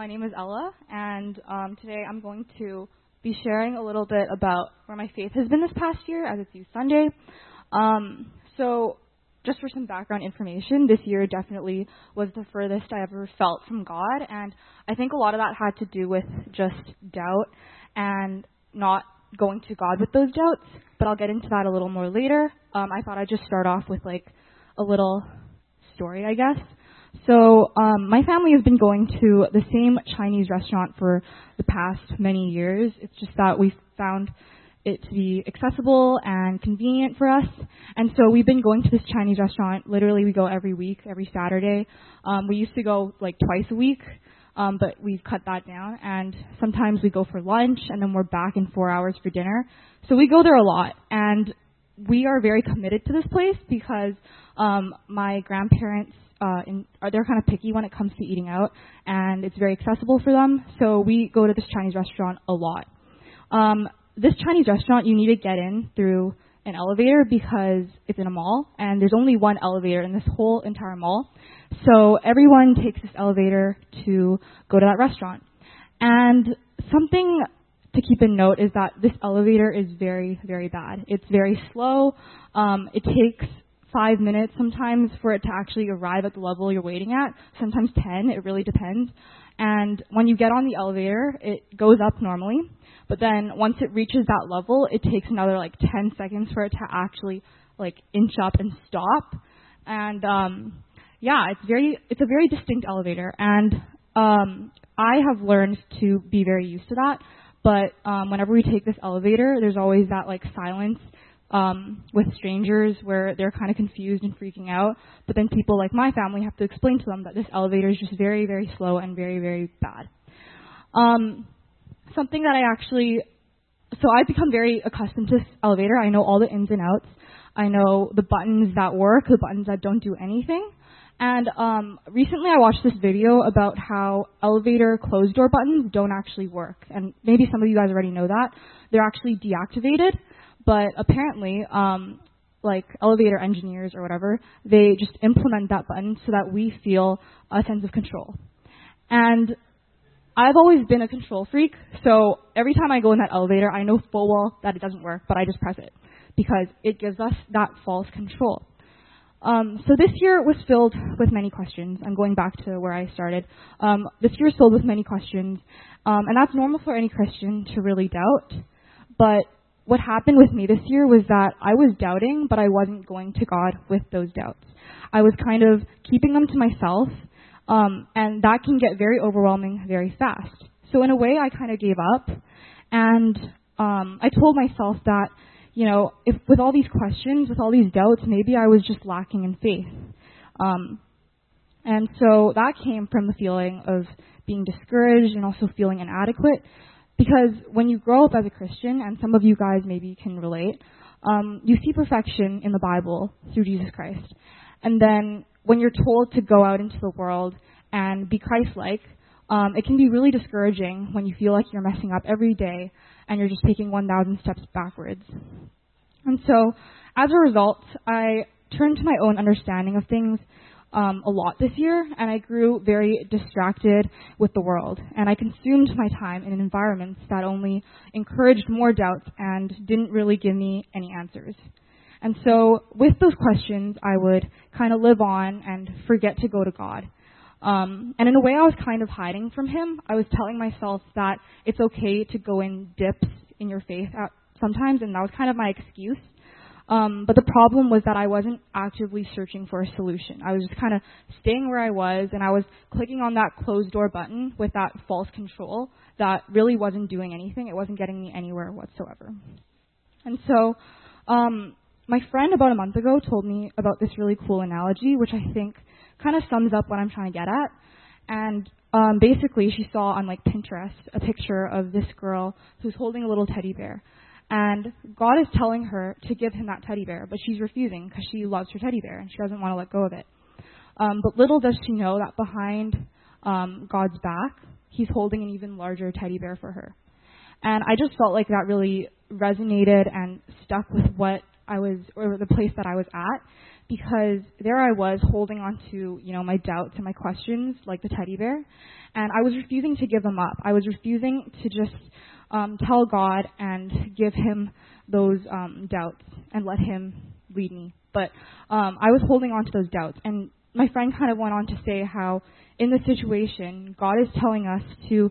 my name is Ella, and um, today I'm going to be sharing a little bit about where my faith has been this past year, as it's Youth Sunday. Um, so, just for some background information, this year definitely was the furthest I ever felt from God, and I think a lot of that had to do with just doubt and not going to God with those doubts. But I'll get into that a little more later. Um, I thought I'd just start off with like a little story, I guess. So um, my family has been going to the same Chinese restaurant for the past many years. It's just that we found it to be accessible and convenient for us. And so we've been going to this Chinese restaurant. Literally, we go every week, every Saturday. Um, we used to go like twice a week, um, but we've cut that down. And sometimes we go for lunch, and then we're back in four hours for dinner. So we go there a lot, and we are very committed to this place because um, my grandparents uh, in, are they're kind of picky when it comes to eating out, and it's very accessible for them. So we go to this Chinese restaurant a lot. Um, this Chinese restaurant, you need to get in through an elevator because it's in a mall, and there's only one elevator in this whole entire mall. So everyone takes this elevator to go to that restaurant. And something to keep in note is that this elevator is very, very bad. It's very slow. Um, it takes five minutes sometimes for it to actually arrive at the level you're waiting at, sometimes 10, it really depends. And when you get on the elevator, it goes up normally, but then once it reaches that level, it takes another like 10 seconds for it to actually like inch up and stop. And um, yeah, it's very, it's a very distinct elevator, and um, I have learned to be very used to that. But um, whenever we take this elevator, there's always that like silence um, with strangers where they're kind of confused and freaking out. But then people like my family have to explain to them that this elevator is just very, very slow and very, very bad. Um, something that I actually, so I've become very accustomed to this elevator. I know all the ins and outs. I know the buttons that work, the buttons that don't do anything. And um, recently I watched this video about how elevator closed door buttons don't actually work. And maybe some of you guys already know that. They're actually deactivated. But apparently, um, like elevator engineers or whatever, they just implement that button so that we feel a sense of control. And I've always been a control freak, so every time I go in that elevator, I know full well that it doesn't work, but I just press it because it gives us that false control. Um, so this year was filled with many questions. I'm going back to where I started. Um, this year is filled with many questions, um, and that's normal for any Christian to really doubt. But what happened with me this year was that I was doubting, but I wasn't going to God with those doubts. I was kind of keeping them to myself, um, and that can get very overwhelming very fast. So in a way, I kind of gave up, and um, I told myself that, you know, if with all these questions, with all these doubts, maybe I was just lacking in faith. Um, and so that came from the feeling of being discouraged and also feeling inadequate. Because when you grow up as a Christian, and some of you guys maybe can relate, um, you see perfection in the Bible through Jesus Christ. And then when you're told to go out into the world and be Christ like, um, it can be really discouraging when you feel like you're messing up every day and you're just taking 1,000 steps backwards. And so, as a result, I turned to my own understanding of things um, a lot this year, and I grew very distracted with the world. And I consumed my time in environments that only encouraged more doubts and didn't really give me any answers. And so, with those questions, I would kind of live on and forget to go to God. Um, and in a way, I was kind of hiding from Him. I was telling myself that it's okay to go in dips in your faith sometimes, and that was kind of my excuse. Um, but the problem was that I wasn't actively searching for a solution. I was just kind of staying where I was, and I was clicking on that closed door button with that false control that really wasn't doing anything. It wasn't getting me anywhere whatsoever. And so, um, my friend about a month ago told me about this really cool analogy, which I think kind of sums up what I'm trying to get at. And um, basically, she saw on like Pinterest a picture of this girl who's holding a little teddy bear. And God is telling her to give him that teddy bear, but she's refusing because she loves her teddy bear and she doesn't want to let go of it. Um, but little does she know that behind um, God's back, He's holding an even larger teddy bear for her. And I just felt like that really resonated and stuck with what I was, or the place that I was at, because there I was holding on to, you know, my doubts and my questions like the teddy bear, and I was refusing to give them up. I was refusing to just um, tell God and give Him those um, doubts and let Him lead me. But um, I was holding on to those doubts, and my friend kind of went on to say how in this situation, God is telling us to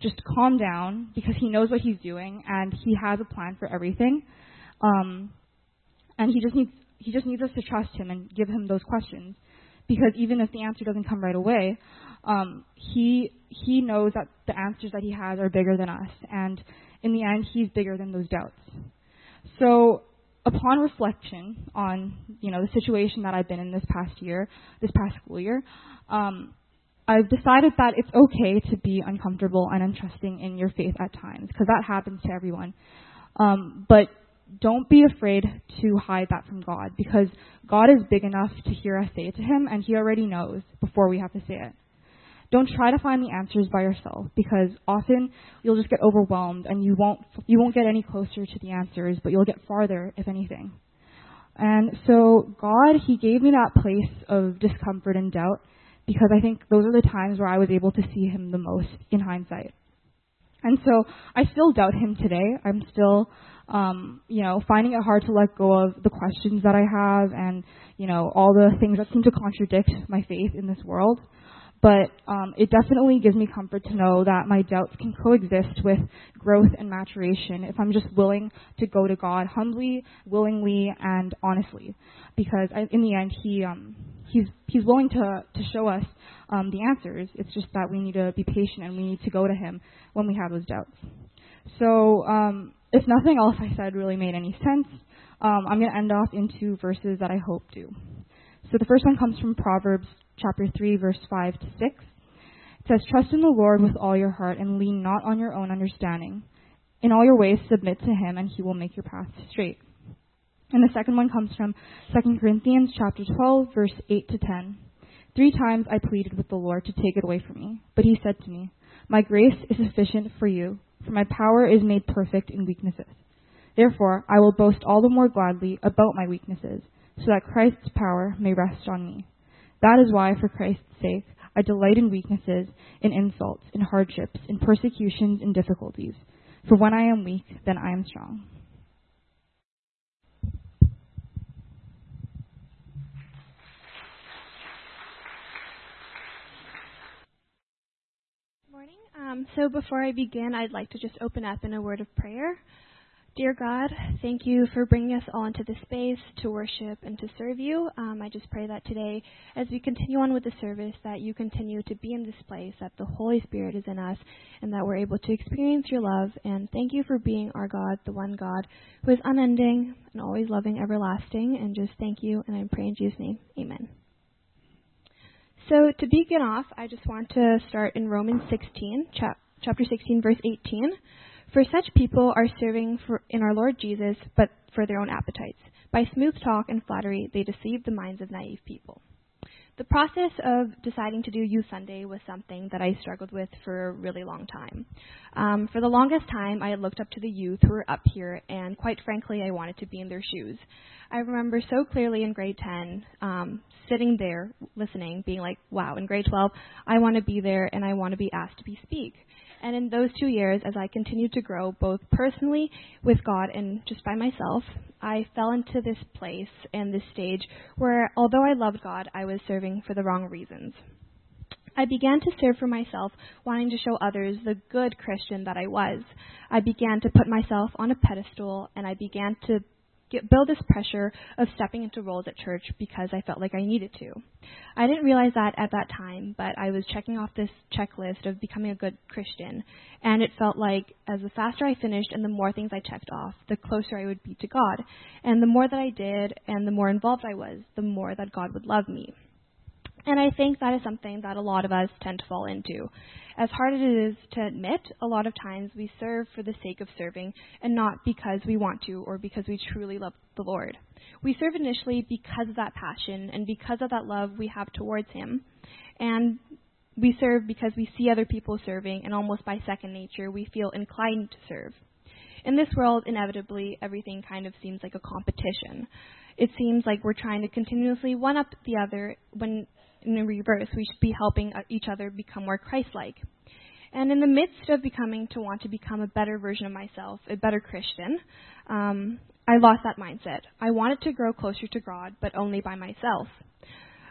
just calm down because He knows what He's doing and He has a plan for everything. Um, and He just needs He just needs us to trust Him and give Him those questions because even if the answer doesn't come right away, um, He He knows that the answers that He has are bigger than us, and in the end, He's bigger than those doubts. So upon reflection on you know the situation that I've been in this past year, this past school year, um, I've decided that it's okay to be uncomfortable and untrusting in your faith at times because that happens to everyone. Um, but don't be afraid to hide that from God because God is big enough to hear us say it to Him, and He already knows before we have to say it. Don't try to find the answers by yourself because often you'll just get overwhelmed and you won't you won't get any closer to the answers, but you'll get farther if anything. And so God, he gave me that place of discomfort and doubt because I think those are the times where I was able to see him the most in hindsight. And so I still doubt him today. I'm still um, you know, finding it hard to let go of the questions that I have and, you know, all the things that seem to contradict my faith in this world but um, it definitely gives me comfort to know that my doubts can coexist with growth and maturation if I'm just willing to go to God humbly, willingly, and honestly. Because I, in the end, He um, He's He's willing to to show us um, the answers. It's just that we need to be patient and we need to go to Him when we have those doubts. So, um, if nothing else I said really made any sense, um, I'm going to end off into verses that I hope do. So the first one comes from Proverbs chapter 3, verse 5 to 6. It says, Trust in the Lord with all your heart and lean not on your own understanding. In all your ways submit to him, and he will make your path straight. And the second one comes from 2 Corinthians chapter 12, verse 8 to 10. Three times I pleaded with the Lord to take it away from me, but he said to me, My grace is sufficient for you, for my power is made perfect in weaknesses. Therefore, I will boast all the more gladly about my weaknesses, so that Christ's power may rest on me. That is why, for Christ's sake, I delight in weaknesses, in insults, in hardships, in persecutions, in difficulties. For when I am weak, then I am strong. Um, so before I begin, I'd like to just open up in a word of prayer. Dear God, thank you for bringing us all into this space to worship and to serve you. Um, I just pray that today, as we continue on with the service, that you continue to be in this place, that the Holy Spirit is in us, and that we're able to experience your love. And thank you for being our God, the one God who is unending and always loving, everlasting. And just thank you, and I pray in Jesus' name. Amen. So to begin off, I just want to start in Romans 16, chap- chapter 16, verse 18. For such people are serving in our Lord Jesus, but for their own appetites. By smooth talk and flattery, they deceive the minds of naive people. The process of deciding to do Youth Sunday was something that I struggled with for a really long time. Um, for the longest time, I had looked up to the youth who were up here, and quite frankly, I wanted to be in their shoes. I remember so clearly in grade 10, um, sitting there listening, being like, wow, in grade 12, I want to be there and I want to be asked to be speak. And in those two years, as I continued to grow, both personally with God and just by myself, I fell into this place and this stage where, although I loved God, I was serving for the wrong reasons. I began to serve for myself, wanting to show others the good Christian that I was. I began to put myself on a pedestal, and I began to get, build this pressure of stepping into roles at church because I felt like I needed to. I didn't realize that at that time, but I was checking off this checklist of becoming a good Christian, and it felt like as the faster I finished and the more things I checked off, the closer I would be to God. And the more that I did and the more involved I was, the more that God would love me. And I think that is something that a lot of us tend to fall into. As hard as it is to admit, a lot of times we serve for the sake of serving and not because we want to or because we truly love the Lord. We serve initially because of that passion and because of that love we have towards Him. And we serve because we see other people serving, and almost by second nature, we feel inclined to serve. In this world, inevitably, everything kind of seems like a competition. It seems like we're trying to continuously one up the other when in reverse, we should be helping uh, each other become more Christ like. And in the midst of becoming to want to become a better version of myself, a better Christian, um, I lost that mindset. I wanted to grow closer to God, but only by myself.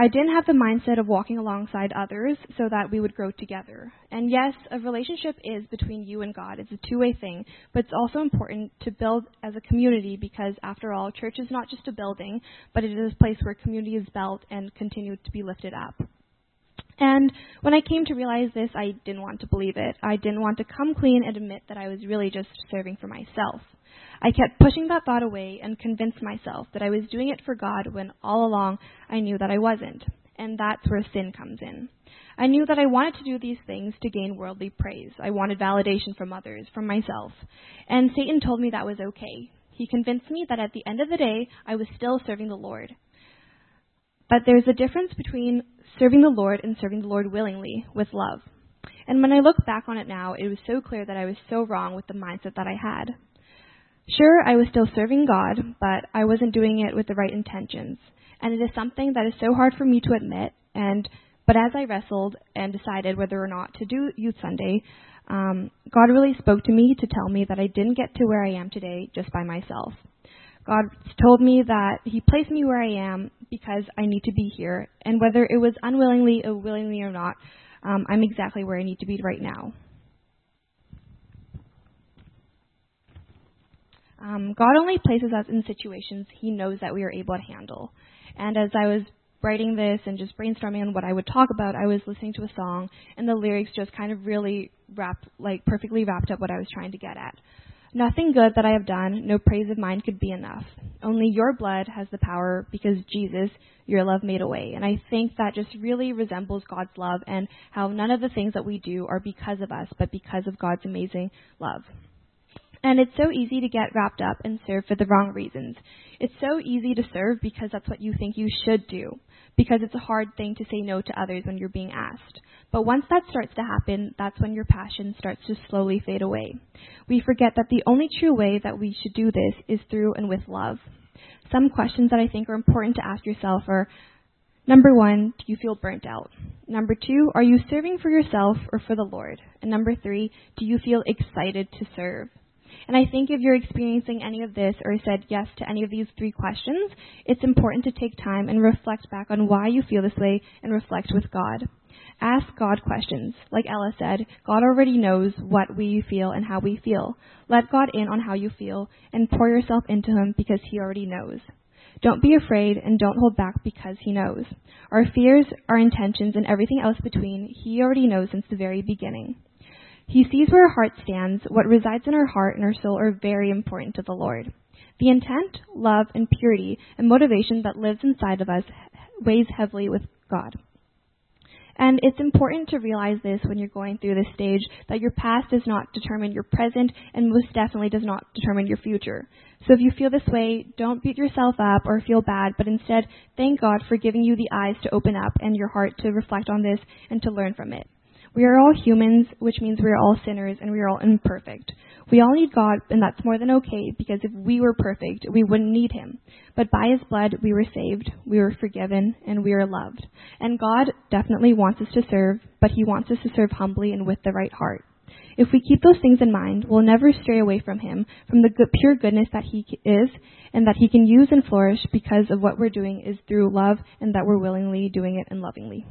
I didn't have the mindset of walking alongside others so that we would grow together. And yes, a relationship is between you and God. It's a two way thing, but it's also important to build as a community because, after all, church is not just a building, but it is a place where community is built and continues to be lifted up. And when I came to realize this, I didn't want to believe it. I didn't want to come clean and admit that I was really just serving for myself. I kept pushing that thought away and convinced myself that I was doing it for God when all along I knew that I wasn't. And that's where sin comes in. I knew that I wanted to do these things to gain worldly praise. I wanted validation from others, from myself. And Satan told me that was okay. He convinced me that at the end of the day, I was still serving the Lord. But there's a difference between serving the Lord and serving the Lord willingly, with love. And when I look back on it now, it was so clear that I was so wrong with the mindset that I had. Sure, I was still serving God, but I wasn't doing it with the right intentions. And it is something that is so hard for me to admit. And but as I wrestled and decided whether or not to do Youth Sunday, um, God really spoke to me to tell me that I didn't get to where I am today just by myself. God told me that He placed me where I am because I need to be here, and whether it was unwillingly or willingly or not, um, I'm exactly where I need to be right now. Um, God only places us in situations He knows that we are able to handle. And as I was writing this and just brainstorming on what I would talk about, I was listening to a song, and the lyrics just kind of really wrapped, like perfectly wrapped up what I was trying to get at. Nothing good that I have done, no praise of mine could be enough. Only your blood has the power because Jesus, your love made a way. And I think that just really resembles God's love and how none of the things that we do are because of us, but because of God's amazing love. And it's so easy to get wrapped up and serve for the wrong reasons. It's so easy to serve because that's what you think you should do, because it's a hard thing to say no to others when you're being asked. But once that starts to happen, that's when your passion starts to slowly fade away. We forget that the only true way that we should do this is through and with love. Some questions that I think are important to ask yourself are Number one, do you feel burnt out? Number two, are you serving for yourself or for the Lord? And number three, do you feel excited to serve? And I think if you're experiencing any of this or said yes to any of these three questions, it's important to take time and reflect back on why you feel this way and reflect with God. Ask God questions. Like Ella said, God already knows what we feel and how we feel. Let God in on how you feel and pour yourself into Him because He already knows. Don't be afraid and don't hold back because He knows. Our fears, our intentions, and everything else between, He already knows since the very beginning. He sees where our heart stands. What resides in our heart and our soul are very important to the Lord. The intent, love, and purity and motivation that lives inside of us weighs heavily with God. And it's important to realize this when you're going through this stage that your past does not determine your present and most definitely does not determine your future. So if you feel this way, don't beat yourself up or feel bad, but instead thank God for giving you the eyes to open up and your heart to reflect on this and to learn from it. We are all humans, which means we are all sinners and we are all imperfect. We all need God, and that's more than okay because if we were perfect, we wouldn't need Him. But by His blood, we were saved, we were forgiven, and we are loved. And God definitely wants us to serve, but He wants us to serve humbly and with the right heart. If we keep those things in mind, we'll never stray away from Him, from the good, pure goodness that He is, and that He can use and flourish because of what we're doing is through love and that we're willingly doing it and lovingly.